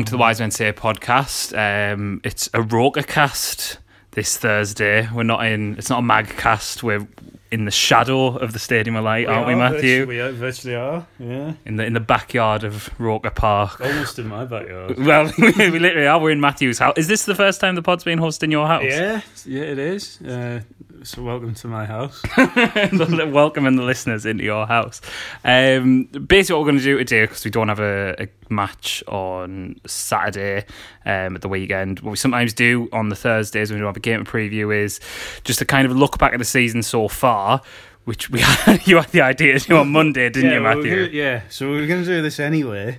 Along to the Wise Men Say podcast. Um, it's a Roker cast this Thursday. We're not in. It's not a mag cast. We're in the shadow of the Stadium of Light, aren't we, Matthew? We are, virtually are, yeah. In the in the backyard of Roker Park. Almost in my backyard. Well, we literally are. We're in Matthew's house. Is this the first time the pod's been hosted in your house? Yeah, yeah, it is. Uh, so welcome to my house. welcoming the listeners into your house. Um, basically, what we're going to do today, because we don't have a, a match on Saturday um, at the weekend, what we sometimes do on the Thursdays when we don't have a game preview is just to kind of look back at the season so far. Which we had, you had the idea to do on Monday, didn't yeah, you, Matthew? gonna- yeah, so we were going to do this anyway,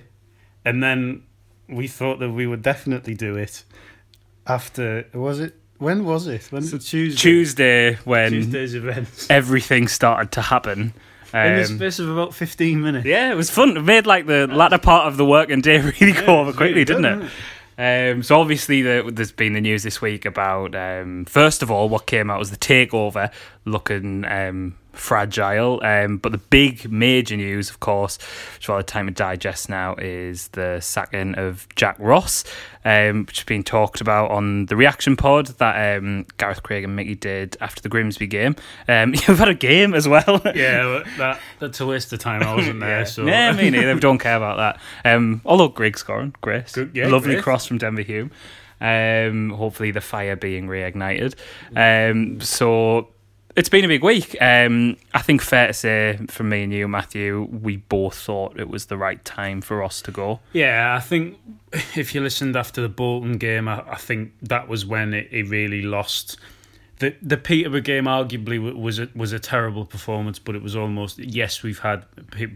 and then we thought that we would definitely do it after. Was it? When was it? When so Tuesday. Tuesday, when Tuesday's events. everything started to happen. in the Um, space of about fifteen minutes. Yeah, it was fun. It made like the latter part of the working day really go over quickly, really didn't good, it? Um, so obviously, the, there's been the news this week about um, first of all, what came out was the takeover looking um, fragile. Um, but the big major news, of course, which all the time to digest now, is the sacking of Jack Ross, um, which has been talked about on the reaction pod that um, Gareth Craig and Mickey did after the Grimsby game. Um, you've had a game as well. Yeah, that that's a waste of time. I wasn't there, so Yeah, me neither. Don't care about that. Um, although Grigg scoring, Grace, Good- yeah, lovely Grace. cross from Denver Hume. Um, hopefully the fire being reignited. Um, so it's been a big week. Um, I think fair to say, from me and you, Matthew, we both thought it was the right time for us to go. Yeah, I think if you listened after the Bolton game, I, I think that was when it, it really lost. The the Peterborough game arguably was a, was a terrible performance, but it was almost yes we've had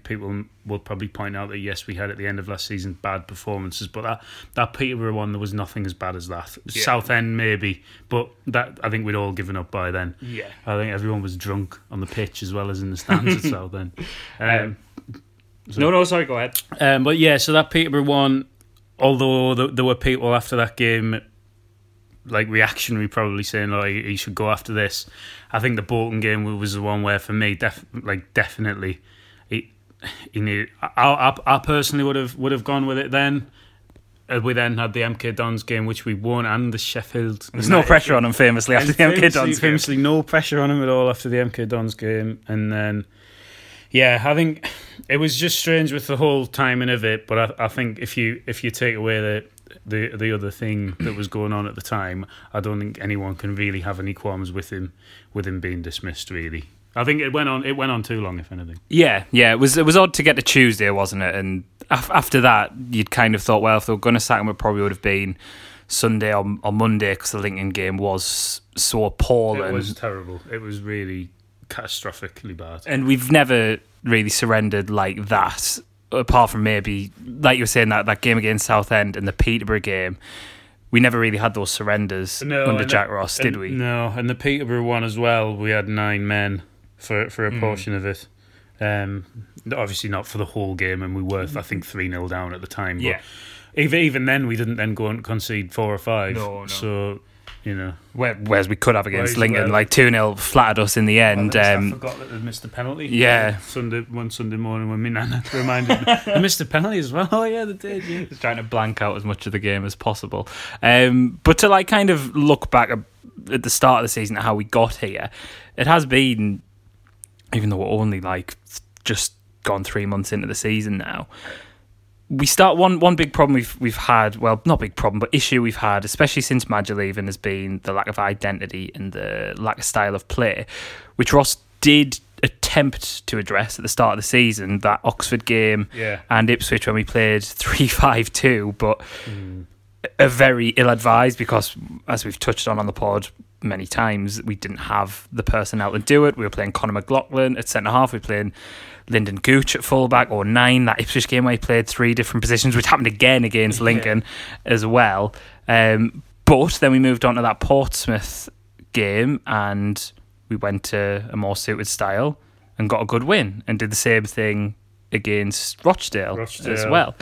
people will probably point out that yes we had at the end of last season bad performances, but that that Peterborough one there was nothing as bad as that. Southend maybe, but that I think we'd all given up by then. Yeah. I think everyone was drunk on the pitch as well as in the stands at Southend. Um, No, no, sorry, go ahead. um, but yeah, so that Peterborough one, although th- there were people after that game, like reactionary, probably saying like he should go after this. I think the Bolton game was the one where, for me, def- like definitely, he, he needed. I, I, I personally would have would have gone with it then. Uh, we then had the MK Dons game, which we won, and the Sheffield. There's no pressure on him, famously, after the MK Dons game. famously no pressure on him at all after the MK Dons game, and then yeah, I think it was just strange with the whole timing of it. But I, I think if you if you take away the the the other thing that was going on at the time, I don't think anyone can really have any qualms with him with him being dismissed. Really, I think it went on it went on too long, if anything. Yeah, yeah, it was it was odd to get to Tuesday, wasn't it? And af- after that, you'd kind of thought, well, if they were going to sack him, it probably would have been Sunday or, or Monday because the Lincoln game was so appalling. It was terrible. It was really catastrophically bad. and we've never really surrendered like that, apart from maybe, like you were saying, that, that game against Southend and the Peterborough game. We never really had those surrenders under Jack Ross, did we? No, and the Peterborough one as well. We had nine men for for a Mm. portion of it. Um, obviously not for the whole game, and we were I think three 0 down at the time. But Yeah. even even then, we didn't then go and concede four or five. No, no. So you know, Where- Whereas we could have against Lincoln, well- like 2 0 flattered us in the end. I Um, forgot that they missed the penalty. Yeah. Sunday one Sunday morning when my nana reminded me they missed the penalty as well. Oh yeah, they did. Yeah. just trying to blank out as much of the game as possible. Um, but to like kind of look back at at the start of the season at how we got here, it has been, even though we're only like just gone three months into the season now. We start one one big problem we've we've had well not big problem but issue we've had especially since Maja leaving has been the lack of identity and the lack of style of play, which Ross did attempt to address at the start of the season that Oxford game Yeah. and Ipswich when we played 3 5 2, but hmm. a very ill advised because, as we've touched on on the pod many times, we didn't have the personnel to do it. We were playing Conor McLaughlin at centre half, we were playing Lyndon Gooch at fullback or nine. That Ipswich game where he played three different positions, which happened again against Lincoln as well. Um, but then we moved on to that Portsmouth game and we went to a more suited style and got a good win and did the same thing against Rochdale, as well.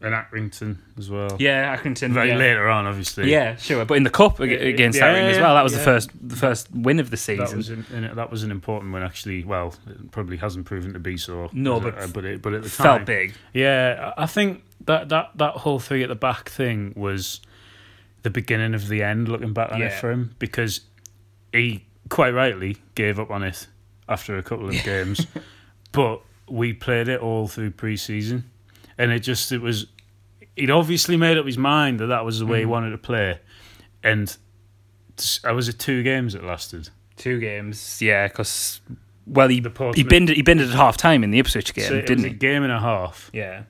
And Accrington as well. Yeah, Accrington. Very yeah. later on, obviously. Yeah, sure. But in the cup against yeah, Accrington as well, that was the first the first win of the That season. was an, that was an important one, actually. Well, it probably hasn't proven to be so. No, but uh, but it, but at the Felt time, big. Yeah, I I think that that that whole three at the back thing was the beginning of the end. Looking back on it for him, because he quite rightly gave up on it after a couple of games, but we played it all through pre-season, and it just it was. He'd obviously made up his mind that that was the way he Mhm. wanted to play, and I was at two games it lasted. Two games, yeah, because well, he he Portsmouth- binned he binned it at half time in the Ipswich game, so it didn't was he? a game and a half. Yeah,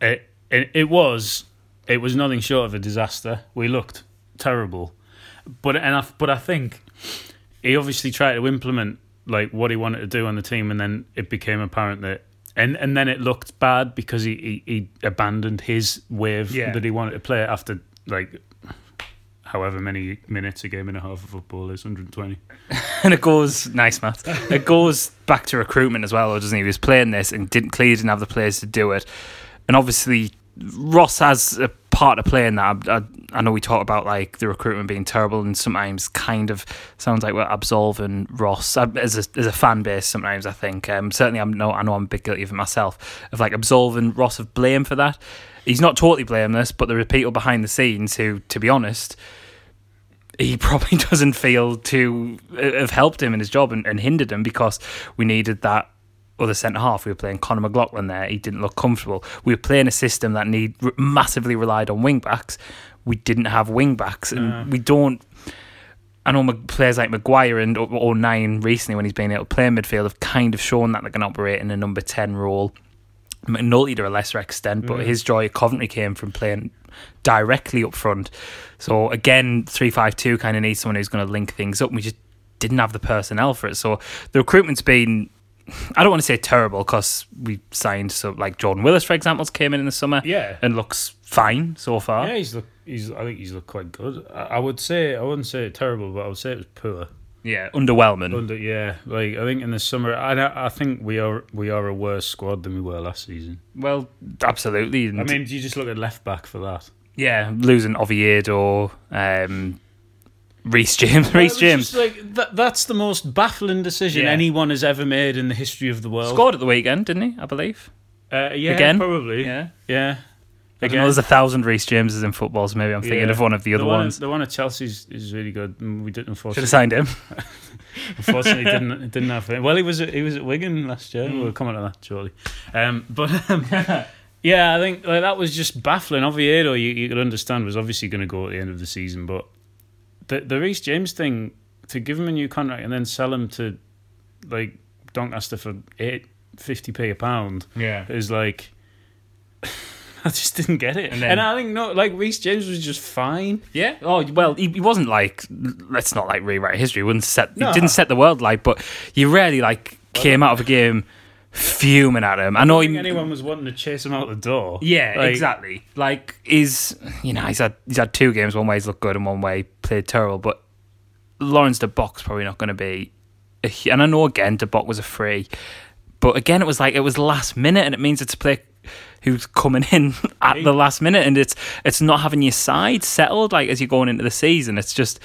It, it it was it was nothing short of a disaster. We looked terrible, but and I, but I think he obviously tried to implement like what he wanted to do on the team, and then it became apparent that. And, and then it looked bad because he, he, he abandoned his wave Yeah. that he wanted to play after like however many minutes a game and a half of football is 120 and it goes nice, Matt. It goes back to recruitment as well, doesn't he? He was playing this and didn't clearly didn't have the players to do it, and obviously Ross has a part to play in that. I, I, I know we talk about like the recruitment being terrible, and sometimes kind of sounds like we're absolving Ross uh, as a as a fan base. Sometimes I think um, certainly I'm no I know I'm a bit guilty of myself of like absolving Ross of blame for that. He's not totally blameless, but there are people behind the scenes who, to be honest, he probably doesn't feel to have helped him in his job and, and hindered him because we needed that other centre half. We were playing Conor McLaughlin there. He didn't look comfortable. We were playing a system that need massively relied on wing backs. We didn't have wing backs, and No. we don't. I know players like Maguire and or, or O'Nien recently, when he's been able to play in midfield, have kind of shown that they can operate in a number ten role. McNulty to a lesser extent, but Mm. his joy at Coventry came from playing directly up front. So again, three five two kind of needs someone who's going to link things up. And we just didn't have the personnel for it. So the recruitment's been. I don't want to say terrible because we signed so like Jordan Willis, for example, came in in the summer yeah and looks fine so far. yeah he's look he's I think he's looked quite good I, I would say I wouldn't say terrible but I would say it was poor Yeah, underwhelming. Under, yeah, like I think in the summer, I I think we are we are a worse squad than we were last season. well, absolutely. I mean, do you just look at left back for that? yeah, losing Oviedo, um, Reece James, Reece James like that, that's the most baffling decision Yeah. anyone has ever made in the history of the world. scored at the weekend, didn't he? I believe. uh, yeah, Again? probably. Yeah, Yeah. I don't know, there's a thousand Reece Jameses in football, so maybe I'm thinking Yeah. of one of the other one ones. The one at Chelsea's is really good. and We didn't Should unfortunately, have signed him. unfortunately didn't didn't have it. Well, he was at, he was at Wigan last year. Mm. We'll come on to that shortly. Um, but um, yeah, I think like, that was just baffling. Oviedo, you, you could understand, was obviously going to go at the end of the season, but the the Reece James thing to give him a new contract and then sell him to like Doncaster for eight fifty p a pound Yeah. is like. I just didn't get it, And and, I think no, like Reece James was just fine. Yeah. Oh well, he, he wasn't like. Let's not like rewrite history. He wouldn't set. No. He didn't set the world like, but you rarely like came out of a game fuming at him. I know I he. anyone was wanting to chase him out the door. Yeah, Like- exactly. Like is you know he's had he's had two games. One way he's looked good, and one way played terrible. But Laurens de Bock's probably not going to be. A, and I know again de Bock was a free, but again it was like it was last minute, and it means it's a player who's coming in at the last minute, and it's it's not having your side settled like as you're going into the season. It's just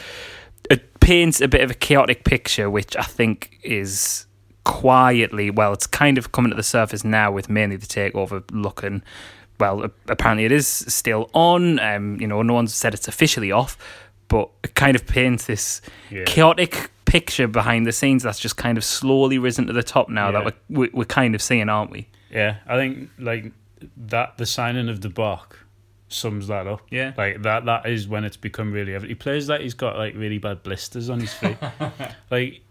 it paints a bit of a chaotic picture, which I think is quietly well, it's kind of coming to the surface now with mainly the takeover looking. Well, apparently it is still on. Um, you know, no one's said it's officially off, but it kind of paints this Yeah. chaotic picture behind the scenes that's just kind of slowly risen to the top now Yeah. that we're, we- we're kind of seeing, aren't we? Yeah, I think like that the signing of de Bock sums that up. Yeah. Like that that is when it's become really evident. He plays like he's got like really bad blisters on his feet. like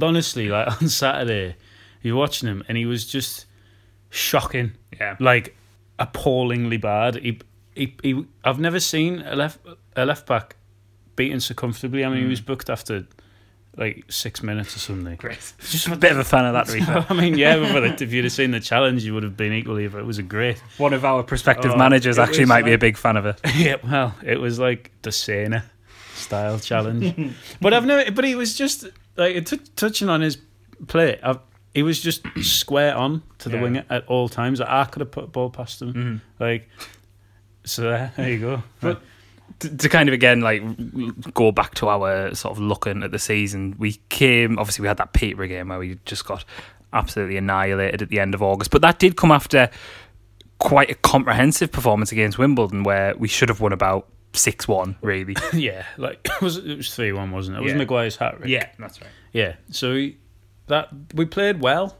honestly, like on Saturday, you're watching him and he was just shocking. Yeah. Like appallingly bad. He he, he I've never seen a left a left back beaten so comfortably. I mean he mm. was booked after like six minutes or something. Great. Just a bit of a fan of that, fair. I mean, yeah, but if you'd have seen the challenge, you would have been equally. If it was a great. One of our prospective Oh, managers actually might be a big fan of it. yeah, well, it was like the Sena style challenge. but I've never. But he was just like t- touching on his play. I've, he was just square on to the Yeah. winger at all times. I could have put a ball past him. Mhm. Like, so there, there you go. But- to, to kind of again like go back to our sort of looking at the season, we came obviously we had that Peterborough game where we just got absolutely annihilated at the end of August, but that did come after quite a comprehensive performance against Wimbledon, where we should have won about six one. Really, yeah, like it was it was three one, wasn't it? It was Yeah. Maguire's hat trick. Yeah, that's right. yeah. So we, that we played well.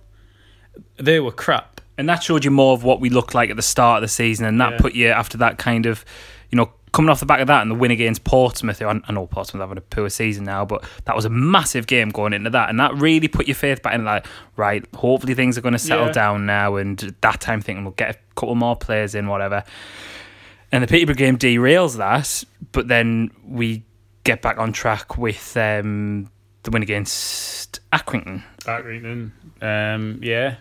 They were crap. And that showed you more of what we looked like at the start of the season, and that Yeah. put you after that kind of, you know, coming off the back of that and the win against Portsmouth. I I know Portsmouth having a poor season now, but that was a massive game going into that, and that really put your faith back in. Like, right, hopefully things are going to settle Yeah. down now, and that time thinking we'll get a couple more players in, whatever. And the Peterborough game derails that, but then we get back on track with um, the win against Accrington. Accrington. Um, yeah.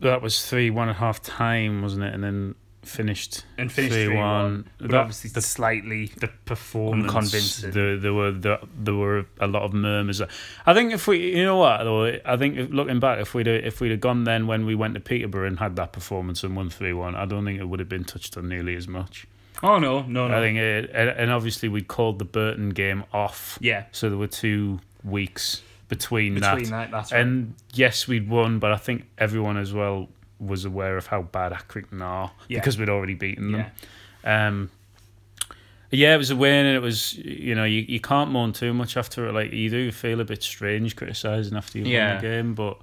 That was three one and a half time, wasn't it? And then finished And three one. but That- obviously the slightly the performance Unconvincing. There, there were there, there were a lot of murmurs. I think if we, you know what though, I think if, looking back, if we'd if we'd have gone then when we went to Peterborough and had that performance and won three one, I don't think it would have been touched on nearly as much. Oh no, no, no. I think it, and and obviously we called the Burton game off, yeah. so there were two weeks between, Between that. that, that's right. And yes, we'd won, but I think everyone as well was aware of how bad Accrington are Yeah. because we'd already beaten them. yeah. Um, yeah, it was a win, and it was you know you, you can't moan too much after it. Like you do feel a bit strange criticizing after you Yeah. won the game, but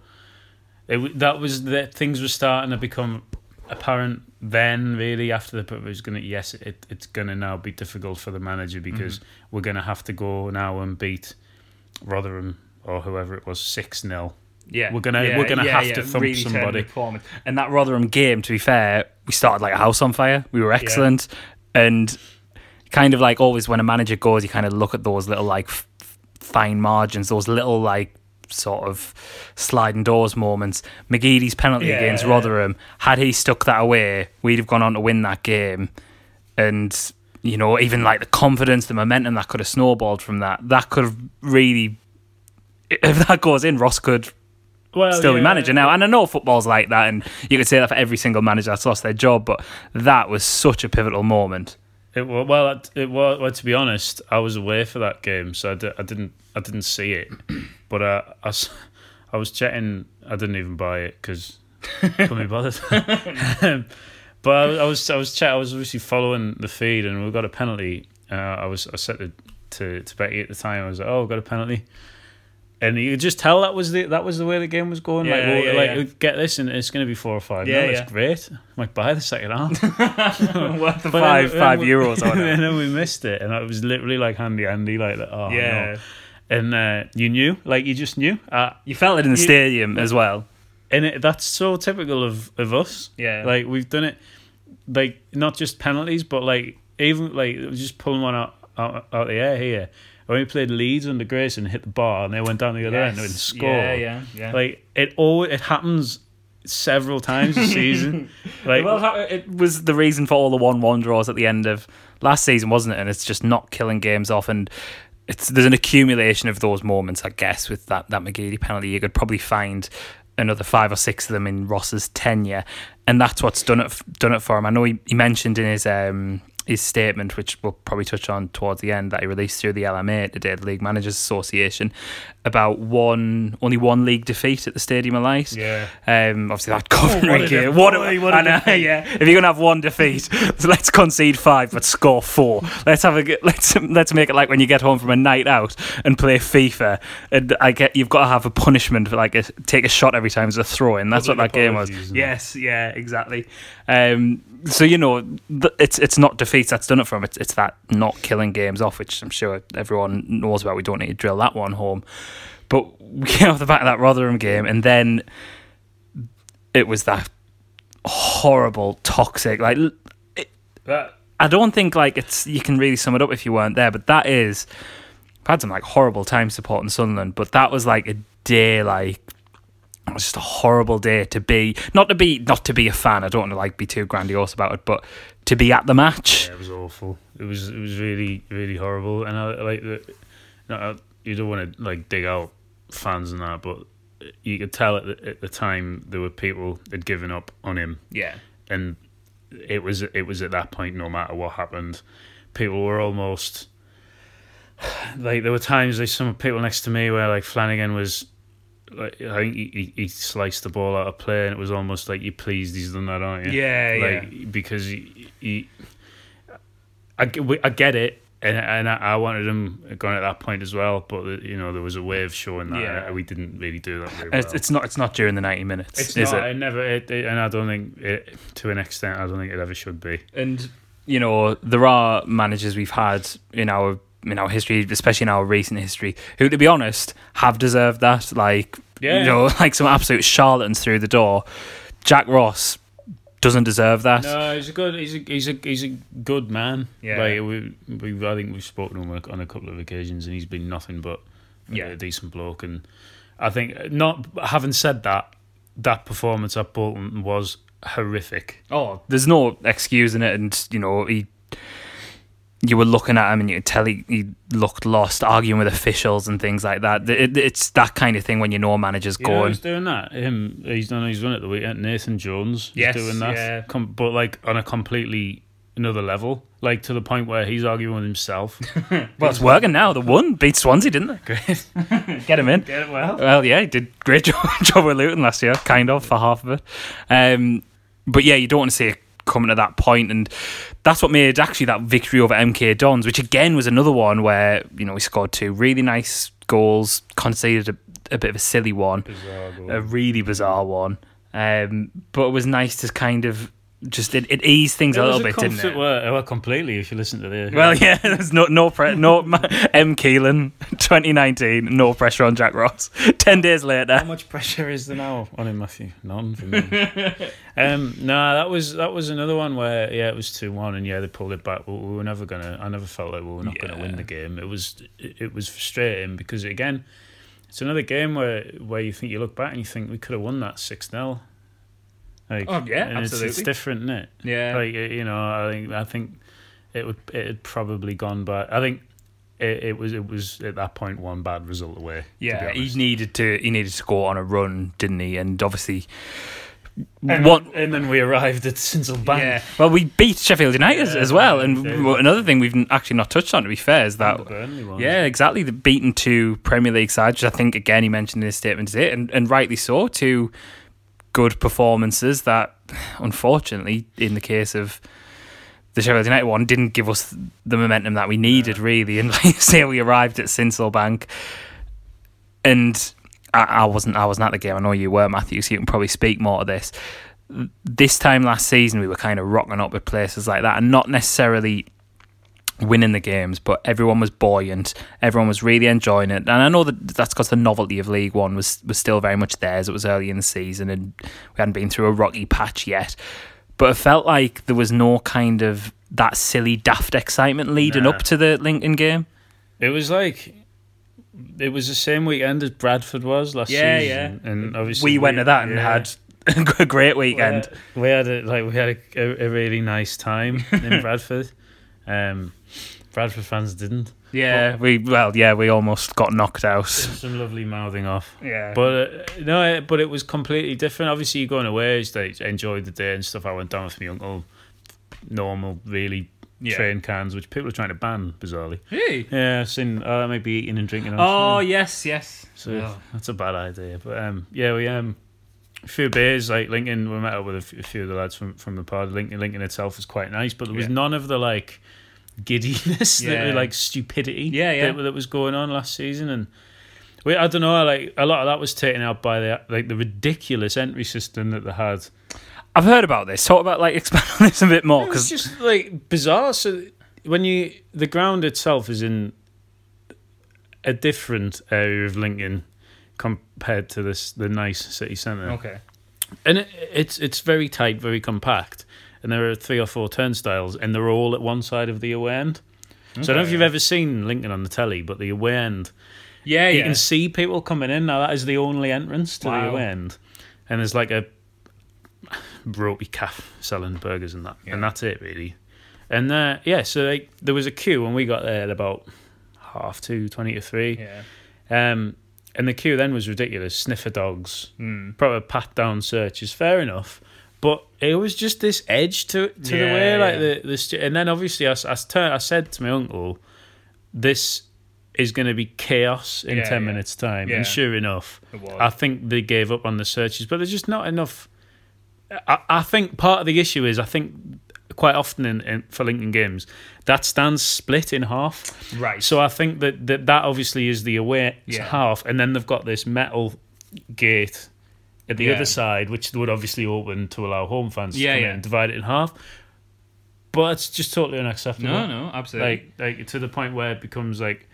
it that was that things were starting to become apparent then. Really, after the it was gonna yes, it, it's gonna now be difficult for the manager because we're gonna have to go now and beat Rotherham or whoever it was six 0 Yeah, We're gonna- yeah, we're gonna yeah, have to yeah, thump really somebody. And that Rotherham game, to be fair, we started like a house on fire. We were excellent, and kind of like always when a manager goes, you kind of look at those little like f- fine margins, those little like sort of sliding doors moments. McGeady's penalty against Rotherham, had he stuck that away, we'd have gone on to win that game, and. You know, even like the confidence, the momentum that could have snowballed from that, that could have really, if that goes in, Ross could well, still be manager now. And I know football's like that, and you could say that for every single manager that's lost their job, but that was such a pivotal moment. It well. It, was. Well, to be honest, I was away for that game, so I, di- I didn't. I didn't see it. But uh, I, I was chatting. I didn't even buy it because couldn't be bothered. Um, but I, I was. I was chat. I was obviously following the feed, and we got a penalty. Uh, I was. I said to to, to Becky at the time. I was like, "Oh, got a penalty." And you could just tell that was the that was the way the game was going. like, well, yeah, like yeah. get this, and it's going to be four or five. Yeah, no, yeah. it's great. I might buy the second half. Worth the five then- five then- euros and then we missed it, and it was literally like handy Andy, like oh Yeah. no. And uh, you knew, like you just knew, uh, You felt it in the You- stadium as well. and it, that's so typical of of us. Yeah. Like we've done it, like not just penalties, but like even like just pulling one out out, out the air here. When we played Leeds under Grayson, and hit the bar, and they went down the other end and scored. Yeah, yeah, yeah. Like it all it happens several times a season. like well, it was the reason for all the one-one draws at the end of last season, wasn't it? And it's just not killing games off, and it's there's an accumulation of those moments, I guess, with that that McGeady penalty. You could probably find another five or six of them in Ross's tenure, and that's what's done it done it for him. I know he, he mentioned in his um his statement, which we'll probably touch on towards the end, that he released through the LMA the League Managers Association, about one only one league defeat at the Stadium of Light. yeah. Um, obviously that Coventry a game. What, a, what a I know, yeah. If you're gonna have one defeat, so let's concede five but score four. Let's have a let's let's make it like when you get home from a night out and play FIFA, and I get you've got to have a punishment for like a, take a shot every time as a throw in. That's what that game was. Yes, yeah, exactly. Um, so you know, it's it's not defeats that's done it for him. It's it's that not killing games off, which I'm sure everyone knows about. We don't need to drill that one home. But we came off the back of that Rotherham game, and then it was that horrible, toxic. Like That I don't think like it's you can really sum it up if you weren't there, but that is I've had some like horrible time supporting Sunderland, but that was like a day like it was just a horrible day to be not to be not to be a fan. I don't want to like be too grandiose about it, but to be at the match. Yeah, it was awful. It was it was really really horrible, and I like the. You don't want to like dig out fans and that, but you could tell at the, at the time there were people had given up on him, Yeah. and it was it was at that point. No matter what happened, people were almost like there were times like some people next to me where like Flanagan was like I think he, he he sliced the ball out of play, and it was almost like you're pleased he's done that, aren't you? Yeah, like because he, he I, I get it. And, and I I wanted him gone at that point as well, but you know there was a way of showing that Yeah. we didn't really do that. Very well. It's, it's not. It's not during the ninety minutes, It's is not. it? It never. It, it- and I don't think it, to an extent. I don't think it ever should be. And you know, there are managers we've had in our in our history, especially in our recent history, who, to be honest, have deserved that. Like, Yeah. you know, like some absolute charlatans through the door. Jack Ross doesn't deserve that. No, he's a good. He's a he's a he's a good man. Yeah. Like we we I think we've spoken to him on a couple of occasions, and he's been nothing but Yeah. a decent bloke. And I think not having said that, that performance at Bolton was horrific. Oh, there's no excusing it, and you know he. You were looking at him, and you could tell he, he looked lost, arguing with officials and things like that. It, it's that kind of thing when you know a manager's You know going. who's doing that? Him. He's done. He's done it the weekend. Nathan Jones. is Yes, doing that. yeah. Com- but like on a completely another level. Like to the point where he's arguing with himself. Well, it's working now. The one beat Swansea, didn't they? Great. Get him in. Get it well. Well, yeah, he did great job, job with Luton last year, kind of for half of it. Um, but yeah, you don't want to see it coming to that point, and that's what made actually that victory over MK Dons, which again was another one where you know we scored two really nice goals, conceded a, a bit of a silly one, a really bizarre one. Um, but it was nice to kind of just it, it eased things It a little bit, didn't comfort- it? Well, well, completely. If you listen to the Well, yeah, there's no no pre- no M Keelan 2019, no pressure on Jack Ross. Ten days later, How much pressure is there now on him, Matthew? None for me. um, no, that was that was another one where yeah, it was two one, and yeah, they pulled it back. But we were never gonna. I never felt like we were not gonna win the game. It was it, it was frustrating because again, it's another game where where you think you look back and you think we could have won that six 0 Like, Oh, yeah, and it's, it's different, isn't it? yeah, Like you know, I think I think it would it had probably gone by. I think. It, it was it was at that point one bad result away. yeah, he needed to he needed to go on a run, didn't he? And obviously, And, what and then we arrived at Sincil Bank. Yeah. Well, we beat Sheffield United Yeah, as well, and yeah. another thing we've actually not touched on, to be fair, is that yeah, exactly, the beaten two Premier League sides, which I think again he mentioned in his statement today, and, and rightly so, two good performances that, unfortunately, in the case of the Sheffield United one, didn't give us the momentum that we needed really, and like you say, we arrived at Sincil Bank, and I, I wasn't I wasn't at the game. I know you were, Matthew, so you can probably speak more to this. This time last season, we were kind of rocking up with places like that, and not necessarily winning the games, but everyone was buoyant. Everyone was really enjoying it, and I know that that's because the novelty of League One was was still very much theirs. It was early in the season, and we hadn't been through a rocky patch yet. But it felt like there was no kind of that silly, daft excitement leading Nah. up to the Lincoln game. It was like it was the same weekend as Bradford was last Yeah, season. And obviously we went to that and yeah. had a great we weekend. had, we had a, like we had a, a, a really nice time in Bradford. Um, Bradford fans didn't. Yeah, we well, yeah, we almost got knocked out. Some lovely mouthing off. Yeah, But uh, no, but it was completely different. Obviously, you're going away, They enjoyed the day and stuff. I went down with my uncle. Normal, really Yeah. train cans, which people are trying to ban bizarrely. hey. Yeah, I've seen. Uh, maybe eating and drinking. Oh yes, yes. so Oh. that's a bad idea. But um, yeah, we um, a few beers like Lincoln. We met up with a few, a few of the lads from from the pod. Lincoln, Lincoln itself was quite nice, but there was Yeah. none of the like giddiness, Yeah. the, like stupidity, Yeah, yeah. That, that was going on last season and. We, I don't know, like a lot of that was taken out by the like the ridiculous entry system that they had. I've heard about this. Talk about like expand on this a bit more because just like bizarre. So when you the ground itself is in a different area of Lincoln compared to this the nice city centre, okay, and it, it's it's very tight, very compact, and there are three or four turnstiles, and they're all at one side of the away end. So I don't know if you've ever seen Lincoln on the telly, but the away end yeah, you yeah, can see people coming in now. That is the only entrance to the away end, and there's like a ropey calf selling burgers and that, Yeah. and that's it really. And uh, yeah, so like, there was a queue when we got there at about half two, twenty to three. yeah. Um, and the queue then was ridiculous. Sniffer dogs, Mm. proper pat down searches, fair enough. But it was just this edge to to the way, like yeah. the the stu- and then obviously I, I, s- turn- I said to my uncle, this is going to be chaos in Yeah, 10 yeah. minutes' time. Yeah. And sure enough, I think they gave up on the searches, but there's just not enough. I, I think part of the issue is I think quite often in, in for Lincoln games that stands split in half. Right. So I think that that, that obviously is the away Yeah. half, and then they've got this metal gate at the Yeah. other side, which would obviously open to allow home fans Yeah, to come yeah. in, divide it in half. But it's just totally unacceptable. no, no, absolutely. Like, like to the point where it becomes like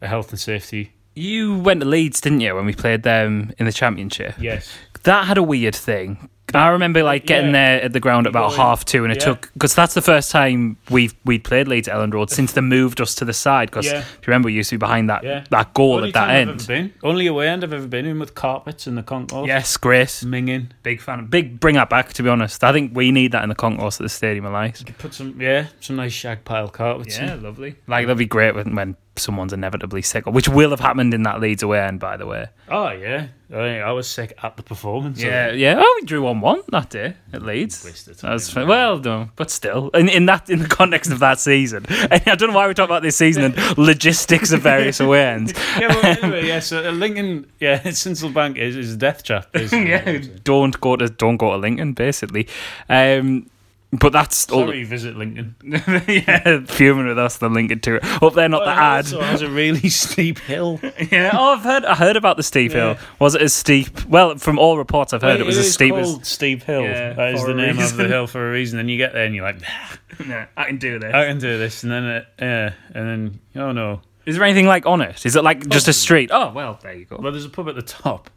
a health and safety. you went to Leeds, didn't you, when we played them in the championship? Yes. That had a weird thing. I remember like getting Yeah. there at the ground at about half two, and it yeah. took because that's the first time we've we played Leeds at Elland Road since they moved us to the side. Because Yeah. if you remember, we used to be behind that Yeah. that goal Only at that end. Only away end I've ever been in with carpets in the concourse. Yes, great. Minging. Big fan. Big bring that back. To be honest, I think we need that in the concourse at the Stadium of Light. Put some yeah, some nice shag pile carpets. in. lovely. Like that'd be great when, when someone's inevitably sick, which will have happened in that Leeds away end, by the way. Oh yeah. I, mean, I was sick at the performance. Yeah, yeah. Oh, we drew one one that day at Leeds. That was fun. well, no, but still, in, in that in the context of that season, and I don't know why we talk about this season and logistics of various away ends. yeah, well, anyway, yeah. So Lincoln, yeah, Sincil Bank is, is a death trap. Yeah, don't go to don't go to Lincoln, basically. Um, but that's all. Sorry, visit Lincoln. yeah, fuming with us the Lincoln tour. Hope they're not the it ad. Also has a really steep hill. Yeah. Oh, I've heard. I heard about the steep hill. Was it as steep? Well, from all reports I've heard, it was It as steep as. Steep Hill. Yeah, that is the name of the hill for a reason. And you get there and you're like, Yeah, I can do this. I can do this. And then, uh, yeah, and then, oh no. Is there anything like on it? Is it like just a street? Oh well, there you go. Well, there's a pub at the top.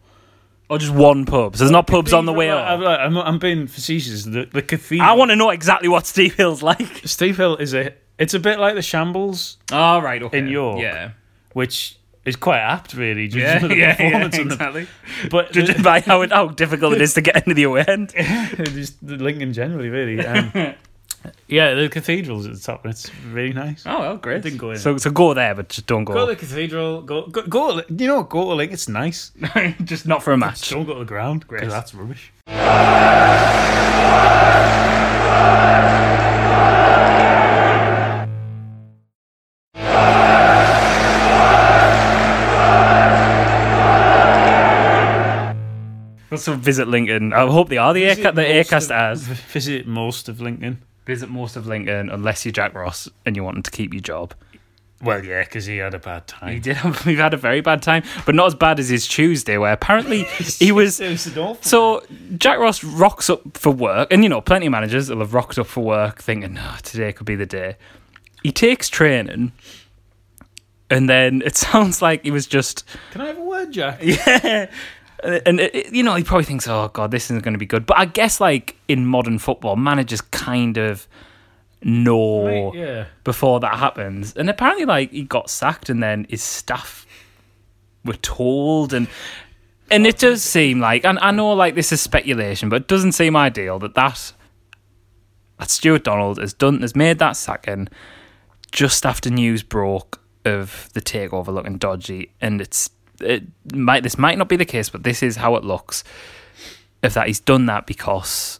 Or just one pub. So there's not pubs on the way up. I'm, I'm being facetious. The, the cathedral. I want to know exactly what Steep Hill's like. Steep Hill is a. It's a bit like the Shambles, All right. Okay. In York. Yeah. which is quite apt, really. judging Yeah. the Yeah. yeah performance on the- exactly. but Judging by how how difficult it is to get into the away end. just the Lincoln generally, really. Um, yeah, the cathedral's at the top, and it's really nice. Oh well, great. didn't go in So so go there, but just don't Go Go to go. the cathedral. Go, go, go. To, you know, go to Lincoln. It's nice. just not for a match. Don't go to the ground Great. because that's rubbish. Let's visit Lincoln. I hope they are the Visit Aircast. The most Aircast of- as Visit most of Lincoln. Visit most of Lincoln um, unless you're Jack Ross and you want to keep your job. Well, yeah, because he had a bad time. He did. We've had a very bad time, but not as bad as his Tuesday, where apparently he was. Was So Jack Ross rocks up for work, and you know, plenty of managers will have rocked up for work thinking, oh, today could be the day. He takes training, and then it sounds like he was just, Can I have a word, Jack? yeah. Uh, and it, it- you know, he probably thinks, "Oh God, this isn't going to be good." But I guess, like in modern football, managers kind of know Right, yeah. before that happens. And apparently, like he got sacked, and then his staff were told, and and it does seem like, and I know like this is speculation, but it doesn't seem ideal that that that Stuart Donald has done has made that sacking just after news broke of the takeover looking dodgy, and it's it might this might not be the case, but this is how it looks. If that he's done that because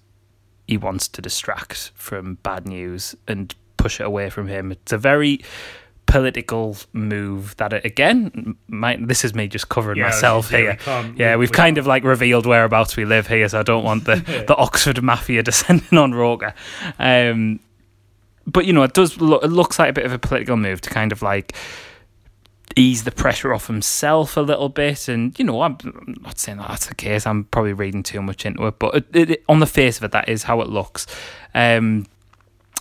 he wants to distract from bad news and push it away from him. It's a very political move that it, again might this is me just covering Yeah, myself yeah, here can't- yeah we- we've we kind of like revealed whereabouts we live here so i don't want the the oxford mafia descending on roker um but you know it does look it looks like a bit of a political move to kind of like ease the pressure off himself a little bit. And you know i'm, I'm not saying that that's the case. I'm probably reading too much into it but it, it, on the face of it that is how it looks. Um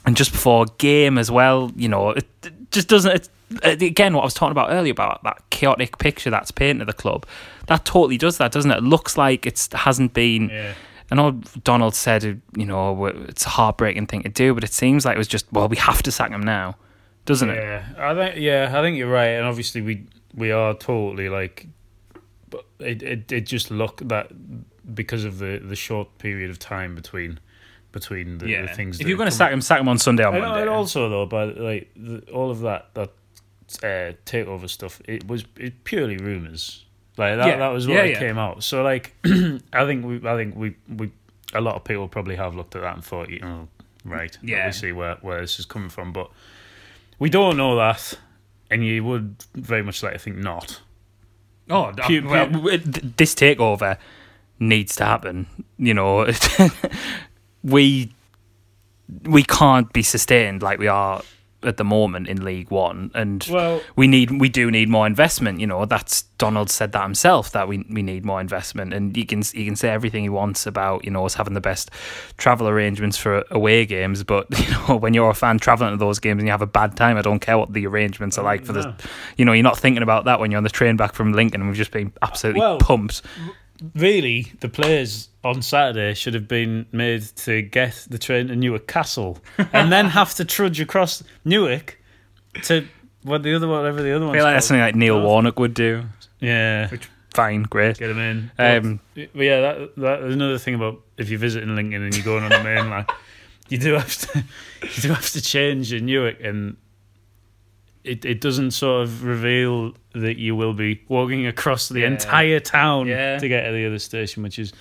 and just before game as well you know it, just doesn't again what i was talking about earlier about that chaotic picture that's painted of the club that totally does that doesn't it? It looks like it hasn't been Yeah. I know Donald said, you know, it's a heartbreaking thing to do, but it seems like it was just, well, we have to sack him now, doesn't it? Yeah, I think yeah, I think you're right, and obviously we we are totally like, but it it, it just look that because of the the short period of time between between the, the things. If you're going to sack him, sack him on Sunday and, Monday. and also though, but like the, all of that that uh, takeover stuff, it was it purely rumors. Like that, Yeah. that was what Yeah, yeah. came out. So like, I think we, I think we, we, a lot of people probably have looked at that and thought, you know, right, Yeah. we see where where this is coming from, but we don't know that. and you would very much like to think not. Oh, Pu- well, pu- this takeover needs to happen. You know, we we can't be sustained like we are at the moment in League One, and Well, we need we do need more investment. You know, that's Donald said that himself that we we need more investment, and you can you can say everything he wants about you know us having the best travel arrangements for away games, but you know when you're a fan traveling to those games and you have a bad time, I don't care what the arrangements are like for no. the, you know, you're not thinking about that when you're on the train back from Lincoln and we've just been absolutely Well- pumped. really, the players on Saturday should have been made to get the train to Newark Castle and then have to trudge across Newark to what the other whatever the other I one. feel like that's something like Neil Warnock would do. Yeah, Fine, great. get him in. Um, but, but yeah, that that is another thing about if you're visiting Lincoln and you're going on the main line, you do have to you do have to change in Newark, and it it doesn't sort of reveal that you will be walking across the Yeah. entire town Yeah. to get to the other station, which is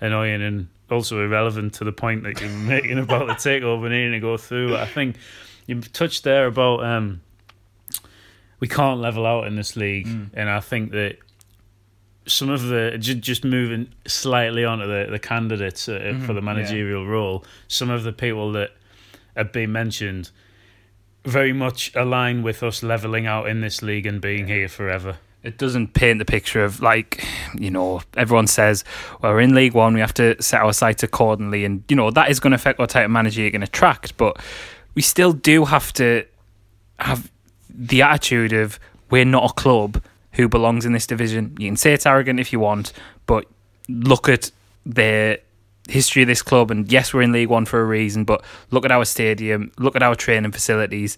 annoying and also irrelevant to the point that you're making about the takeover needing to go through. I think you touched there about um, we can't level out in this league, and I think that some of the ju- just moving slightly onto the the candidates uh, for the managerial role, some of the people that have been mentioned very much align with us leveling out in this league and being here forever. It doesn't paint the picture of like you know everyone says well we're in league one we have to set our sights accordingly and you know that is going to affect what type of manager you can attract but we still do have to have the attitude of we're not a club who belongs in this division. You can say it's arrogant if you want but look at the history of this club and yes we're in league one for a reason but look at our stadium look at our training facilities.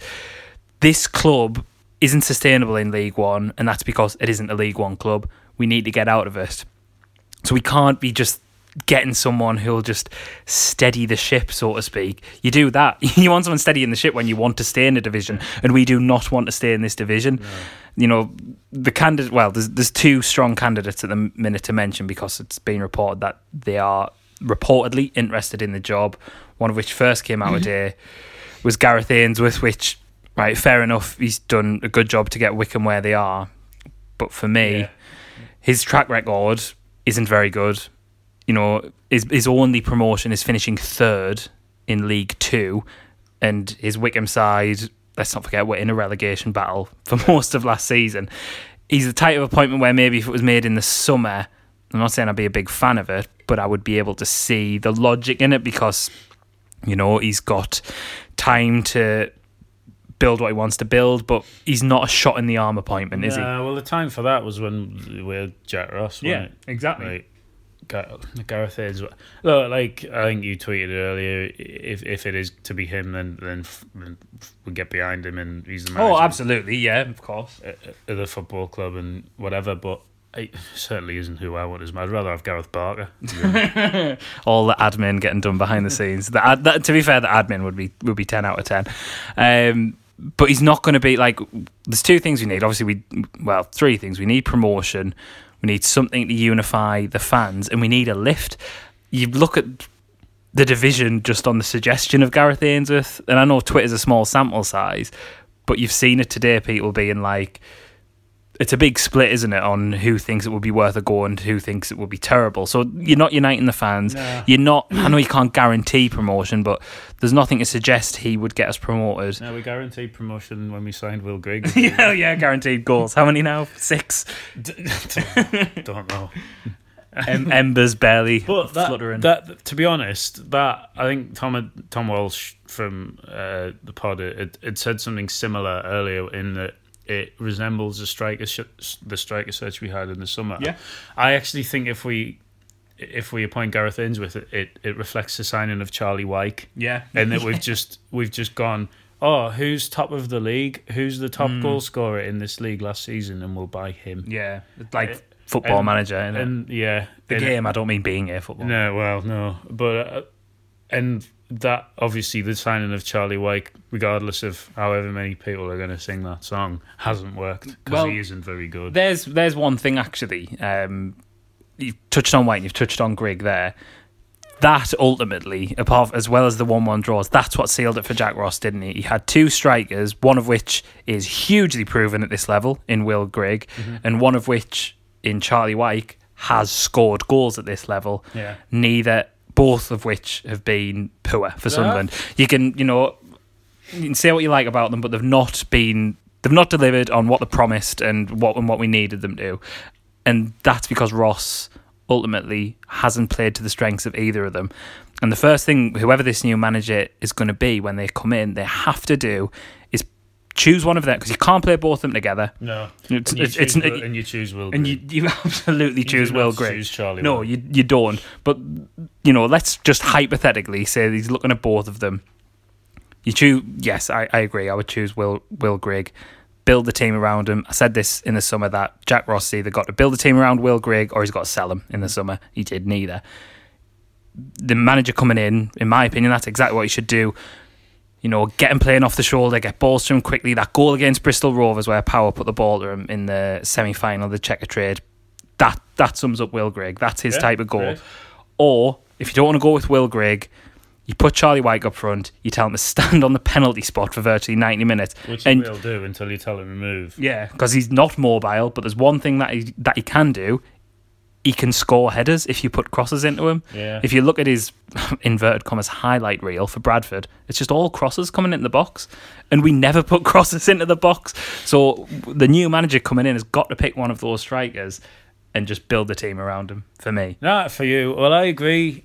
This club isn't sustainable in League One, and that's because it isn't a League One club. We need to get out of it. So we can't be just getting someone who'll just steady the ship, so to speak. You do that. You want someone steadying the ship when you want to stay in a division, and we do not want to stay in this division. You know, the candidate. Well, there's there's two strong candidates at the minute to mention because it's been reported that they are reportedly interested in the job. One of which first came out today was Gareth Ainsworth, which right, fair enough. He's done a good job to get Wycombe where they are, but for me, Yeah. his track record isn't very good. You know, his his only promotion is finishing third in League Two, and his Wycombe side. Let's not forget we're in a relegation battle for most of last season. He's the type of appointment where maybe if it was made in the summer, I'm not saying I'd be a big fan of it, but I would be able to see the logic in it because, you know, he's got time to build what he wants to build, but he's not a shot in the arm appointment, is he? Nah, well, the time for that was when we had Jack Ross. wasn't it? exactly. Like, Gareth is look like I think you tweeted earlier. If if it is to be him, then then, f- then we get behind him and he's the manager Oh, absolutely, yeah, of course. at at the football club and whatever. But it certainly isn't who I want as mad. I'd rather have Gareth Barker. to be honest. All the admin getting done behind the scenes. The ad, that, to be fair, the admin would be would be ten out of ten. Um, but he's not going to be like. There's two things we need. Obviously, we well, three things. We need promotion. We need something to unify the fans, and we need a lift. You look at the division just on the suggestion of Gareth Ainsworth, and I know Twitter's a small sample size, but you've seen it today. People being like, it's a big split, isn't it, on who thinks it would be worth a go and who thinks it would be terrible. So you're not uniting the fans. No. You're not. I know you can't guarantee promotion, but there's nothing to suggest he would get us promoted. now we guaranteed promotion when we signed Will Griggs. yeah, yeah, guaranteed goals. How many now? Six. don't, don't know. Em- embers barely But that, fluttering. that, to be honest, that I think Tom Tom Walsh from uh, the pod had, had said something similar earlier in that it resembles the striker sh- the striker search we had in the summer. Yeah. I actually think if we if we appoint Gareth Ainsworth, it, it, it reflects the signing of Charlie Wyke, yeah, and that we've just we've just gone. Oh, who's top of the league? Who's the top goal scorer in this league last season? And we'll buy him. yeah, like football and- manager. And yeah, the and- game. I don't mean being here football. no, well, no, but uh, and that obviously the signing of Charlie Wyke, regardless of however many people are going to sing that song, hasn't worked because Well, he isn't very good. There's there's one thing actually. Um, you've touched on Wyke, you've touched on Grigg there. that ultimately, apart as well as the one-one draws, that's what sealed it for Jack Ross, didn't he? He had two strikers, one of which is hugely proven at this level in Will Grigg, Mm-hmm. and one of which in Charlie Wyke has scored goals at this level. Yeah. Neither, both of which have been poor for Sunderland. You can, you know, you can say what you like about them, but they've not been, they've not delivered on what they promised and what and what we needed them to, and that's because Ross ultimately hasn't played to the strengths of either of them. And the first thing, whoever this new manager is going to be when they come in, they have to do choose one of them because you can't play both of them together. No. It's- and, you it's- choose it's- Will, and you choose Will. And Grigg. you, you absolutely You choose Will Grigg. choose Charlie No, Wyke. you you don't. But you know, let's just hypothetically say he's looking at both of them. You choose. Yes, I, I agree. I would choose Will Will Grigg. Build the team around him. I said this in the summer that Jack Ross either got to build a team around Will Grigg or he's got to sell him in the mm. summer. He did neither. The manager coming in, in my opinion, that's exactly what he should do. You know, get him playing off the shoulder, get balls to him quickly. That goal against Bristol Rovers where Power put the ball to him in the semi final, the Checkatrade, that that sums up Will Grigg. That's his Yeah, type of goal. great. Or if you don't want to go with Will Grigg, you put Charlie Wyke up front, you tell him to stand on the penalty spot for virtually 90 minutes. Which he'll do until you tell him to move. yeah, because he's not mobile, but there's one thing that he, that he can do. He can score headers if you put crosses into him. Yeah. If you look at his inverted commas highlight reel for Bradford, it's just all crosses coming into the box, and we never put crosses into the box. So the new manager coming in has got to pick one of those strikers and just build the team around him. For me, not for you. Well, I agree,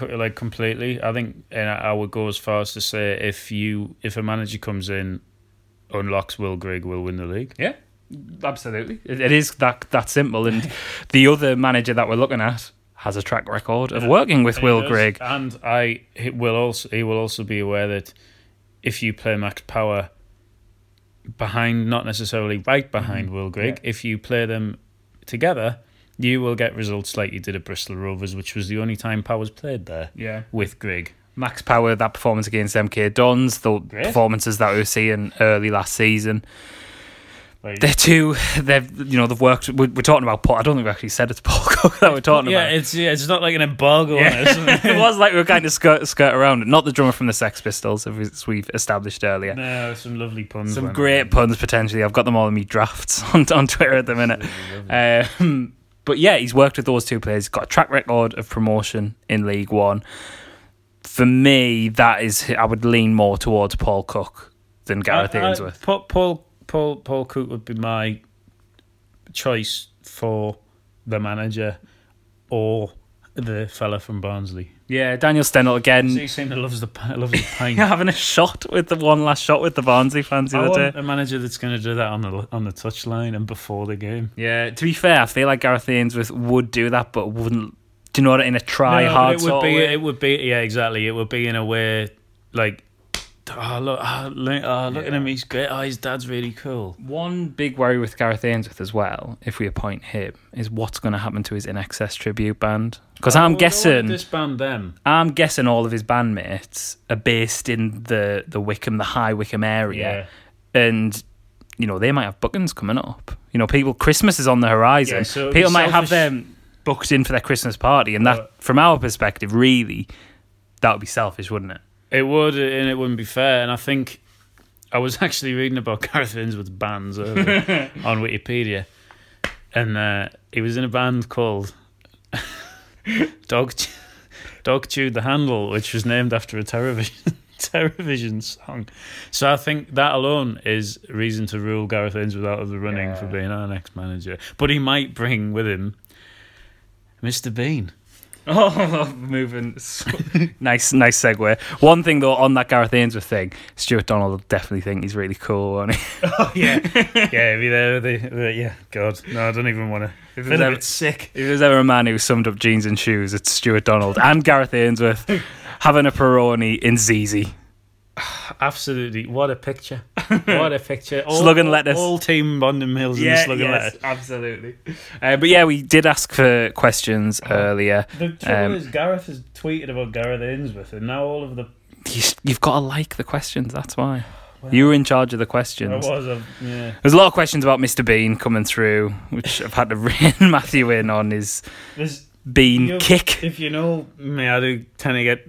like completely. I think, and I would go as far as to say, if you, if a manager comes in, unlocks Will Grigg, will win the league. yeah, absolutely, it, it is that that simple. And the other manager that we're looking at has a track record of working with Will does. Grigg. and I he will also he will also be aware that if you play Max Power behind, not necessarily right behind mm-hmm. Will Grigg, if you play them together, you will get results like you did at Bristol Rovers, which was the only time Power's played there Yeah. with Grigg. Max Power, that performance against MK Dons, the Great. performances that we were seeing early last season. Like, They're two. They've you know they've worked. We're, we're talking about Paul. I don't think we actually said it's Paul Cook that we're talking yeah, about. it's yeah, it's not like an embargo on it. it was like we were kind of skirt skirt around it. Not the drummer from the Sex Pistols, as we've established earlier. No, some lovely puns. Some great puns potentially. I've got them all in me drafts on on Twitter at the minute. Um, but yeah, he's worked with those two players. He's got a track record of promotion in League One. For me, that is I would lean more towards Paul Cook than Gareth I- I- Ainsworth. Paul, Paul Paul Cook would be my choice for the manager or the fella from Barnsley. Yeah, Daniel Stendel again. He seemed to loves the loves the pint. having a shot with the one last shot with the Barnsley fans the I other day. a manager that's going to do that on the on the touchline and before the game. Yeah, to be fair, I feel like Gareth Ainsworth would do that, but wouldn't. Do you know what? In a try No, hard it would be way. it would be yeah exactly it would be in a way like oh look oh, look, oh, look at him he's great oh his dad's really cool One big worry with Gareth Ainsworth as well, if we appoint him, is what's going to happen to his INXS tribute band. Because Oh, I'm guessing, disband them I'm guessing all of his bandmates are based in the the Wycombe, the High Wycombe area, and you know they might have bookings coming up. You know, people Christmas is on the horizon. Yeah, so people might have them booked in for their Christmas party, and that, uh, from our perspective, really, that would be selfish, wouldn't it? It would, and it wouldn't be fair. And I think I was actually reading about Gareth Ainsworth's bands earlier on Wikipedia, and uh, he was in a band called Dog Dog Chewed the Handle, which was named after a television television song. So I think that alone is reason to rule Gareth Ainsworth out of the running for being our next manager. But he might bring with him Mr. Bean. Oh, moving. nice, nice segue. One thing though, on that Gareth Ainsworth thing, Stuart Donald will definitely think he's really cool, won't he? Oh yeah, yeah. Be there. The, the, yeah. God, no, I don't even want to. If there's, ever, sick. if there's ever a man who summed up jeans and shoes, it's Stuart Donald and Gareth Ainsworth having a Peroni in ZZ. Absolutely, what a picture! What a picture! All, Slugging all- lettuce. All team Bondon Mills in the Slug and Lettuce. absolutely. Uh, but yeah, we did ask for questions earlier. The trouble Um, is, Gareth has tweeted about Gareth Ainsworth, and now all of the You, you've got to like the questions. That's why you were in charge of the I questions. was a yeah. There's a lot of questions about Mr. Bean coming through, which I've had to rein Matthew in on. His There's Bean You- kick. If you know me, I do tend to get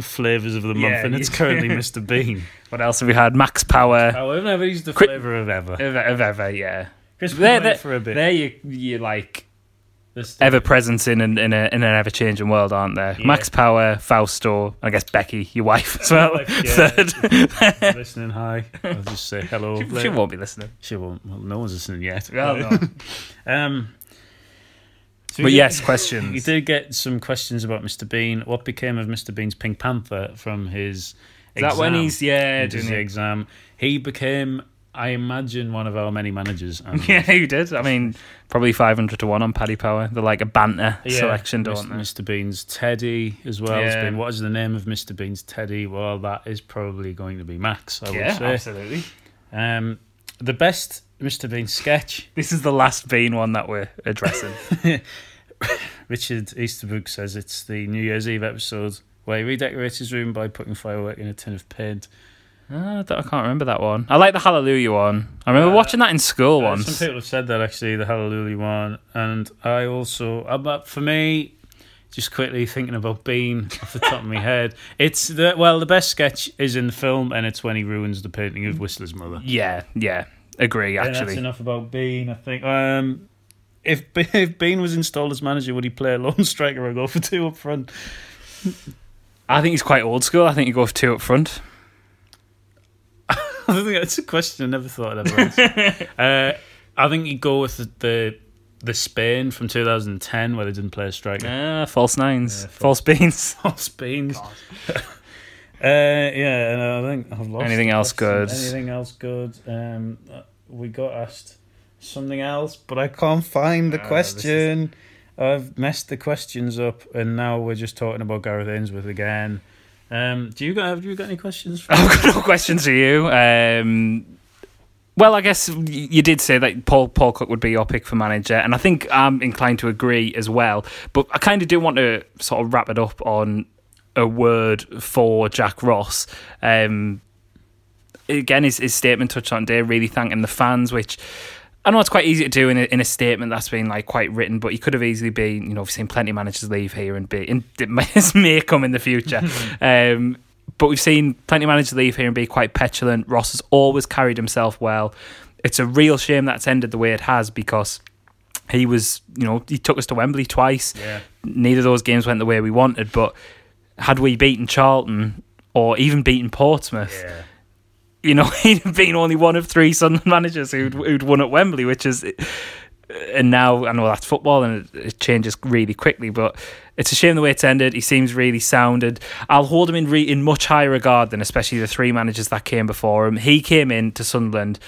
flavors of the month, Yeah, and it's currently Mr. Bean. What else have we had? Max Power. However, he's the Quick- flavour of ever. Of, of ever, yeah. Chris There- there, for a bit. There you you like ever present in an in, a, in an ever changing world, aren't there? Yeah. Max Power, Fausto, I guess Becky, your wife as well. Wife, yeah. Third. listening, hi. I'll just say hello. she, she won't be listening. She won't. Well, no one's listening yet. Well, no. Um, so But yes, did- questions. You did get some questions about Mr. Bean. What became of Mr. Bean's Pink Panther from his Is that when exam? he's yeah He doing the exam. He became, I imagine, one of our many managers. Yeah, he did. I mean, probably 500 to 1 on Paddy Power. They're like a banter Yeah, selection, Mr. don't they? Mr. Bean's Teddy as well. Yeah. been. What is the name of Mr. Bean's Teddy? Well, that is probably going to be Max. I would Yeah, say. absolutely. Um, the best Mr. Bean sketch. This is the last Bean one that we're addressing. Richard Easterbrook says it's the New Year's Eve episode where he redecorates his room by putting firework in a tin of paint. Ah, I, I can't remember that one. I like the Hallelujah one. I remember Uh, watching that in school Uh, once. some people have said that actually, the Hallelujah one, and I also, uh, but for me, just quickly thinking about Bean off the top of my head, it's the well, the best sketch is in the film, and it's when he ruins the painting of Whistler's mother. Yeah, yeah. Agree, Yeah, that's actually. enough about Bean. I think. Um, if if Bean was installed as manager, would he play a lone striker or go for two up front? I think he's quite old school. I think you go for two up front. I think that's a question I never thought I'd ever answer. uh, I think you go with the, the the Spain from 2010 where they didn't play a striker. Ah, false nines. Yeah, false beans. false Spain's. Uh, yeah, and I think I've lost. Anything else question. good? Anything else good? Um, uh, we got asked something else, but I can't find the Ah, this is- question. I've messed the questions up, and now we're just talking about Gareth Ainsworth again. Um, do you got have you got any questions? For I've got no questions for you. Um, well, I guess you did say that Paul Paul Cook would be your pick for manager, and I think I'm inclined to agree as well. But I kind of do want to sort of wrap it up on a word for Jack Ross. Um, again, his, his statement touched on today, really thanking the fans, which I know it's quite easy to do in a, in a statement that's been like quite written, but he could have easily been, you know, we've seen plenty of managers leave here and be, and this may come in the future. um, but we've seen plenty of managers leave here and be quite petulant. Ross has always carried himself well. It's a real shame that's ended the way it has because he was, you know, he took us to Wembley twice. yeah, Neither of those games went the way we wanted, but had we beaten Charlton or even beaten Portsmouth, yeah. you know, he'd have been only one of three Sunderland managers who'd, who'd won at Wembley, which is, and now I know that's football and it, it changes really quickly, but it's a shame the way it's ended. He seems really sounded. I'll hold him in re, in much higher regard than especially the three managers that came before him. He came in to Sunderland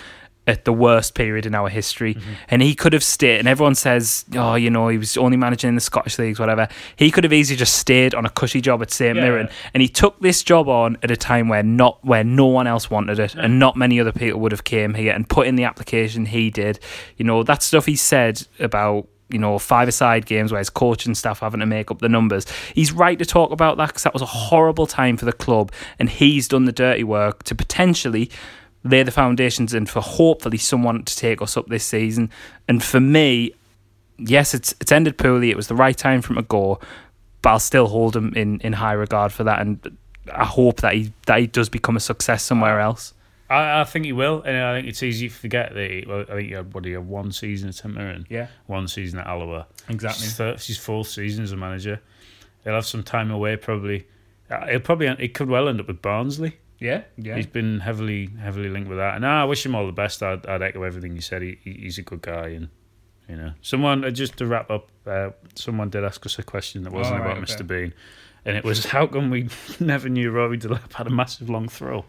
at the worst period in our history, mm-hmm. and he could have stayed. And everyone says, "Oh, you know, he was only managing in the Scottish leagues, whatever." He could have easily just stayed on a cushy job at St Yeah. Mirren, and he took this job on at a time where not where no one else wanted it, and not many other people would have came here and put in the application he did. You know that stuff he said about you know five-a-side games where his coach and staff having to make up the numbers. He's right to talk about that because that was a horrible time for the club, and he's done the dirty work to potentially lay the foundations in for hopefully someone to take us up this season. And for me, yes, it's it's ended poorly. It was the right time for him to go, but I'll still hold him in, in high regard for that. And I hope that he that he does become a success somewhere else. I, I think he will, and I think it's easy to forget that. He, well, I think you had what he had one season at Mirren, Yeah, one season at Alloa. exactly. His, third, his fourth season as a manager. He'll have some time away, probably. Uh, He'll probably he could well end up with Barnsley. Yeah, yeah. He's been heavily heavily linked with that, and I wish him all the best. I'd, I'd echo everything you said. He, he- he's a good guy, and you know, someone uh, just to wrap up. Uh, someone did ask us a question that wasn't Oh, right, about okay. Mr. Bean, and it was how come we never knew Rory Delap had a massive long throw?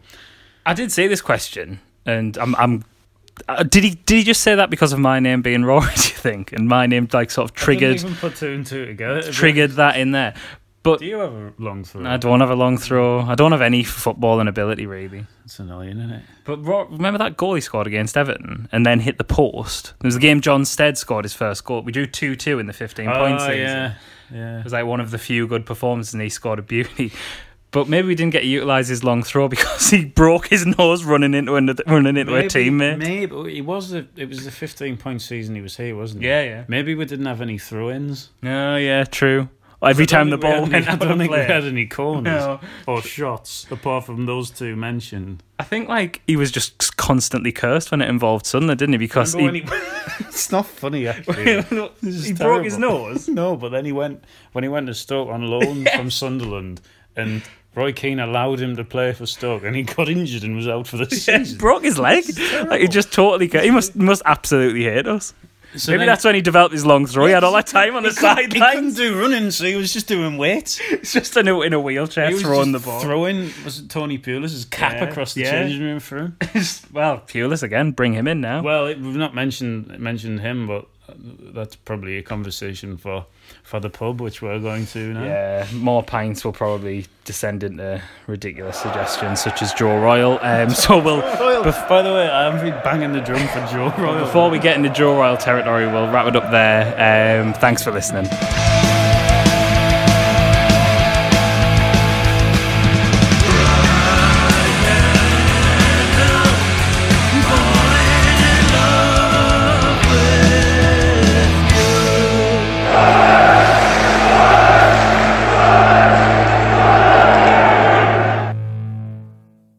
I did say this question, and I'm. I'm uh, did he did he just say that because of my name being Rory? Do you think? And my name like sort of triggered I didn't even put two and two together. triggered that in there. But Do you have a long throw? I don't have a long throw. I don't have any footballing ability really. It's annoying, isn't it? But remember that goal he scored against Everton and then hit the post? There was a game Jon Stead scored his first goal. We drew 2 2 in the 15 point oh, season. yeah, yeah. It was like one of the few good performances and he scored a beauty. but maybe we didn't get to utilise his long throw because he broke his nose running into another, running into a teammate. Maybe he was the. It was the 15 point season he was here, wasn't it? Yeah, yeah. Maybe we didn't have any throw-ins. Oh yeah, true. Every I time the ball we went had out I don't of think we had any corners No. or shots apart from those two mentioned. I think like he was just constantly cursed when it involved Sunderland, didn't he? Because he, he- it's not funny actually. This is he broke his nose. No, but then he went when he went to Stoke on loan from Sunderland, and Roy Keane allowed him to play for Stoke, and he got injured and was out for the Yeah, season. broke his leg. Like he just totally. He must must absolutely hate us. So Maybe then- that's when he developed his long throw. he had all that time on the sideline. He couldn't do running, so he was just doing weights. It's just in a, in a wheelchair throwing the ball. Throwing was it Tony Pulis' cap Yeah, across the yeah. changing room for him. well, Pulis again. Bring him in now. Well, it, we've not mentioned mentioned him, but that's probably a conversation for for the pub, which we're going to now. Yeah, more pints will probably descend into ridiculous suggestions such as Joe Royle. Um, so we'll Bef- By the way, I haven't been banging the drum for Joe Royle. before we get into Joe Royle territory, we'll wrap it up there. Um, thanks for listening.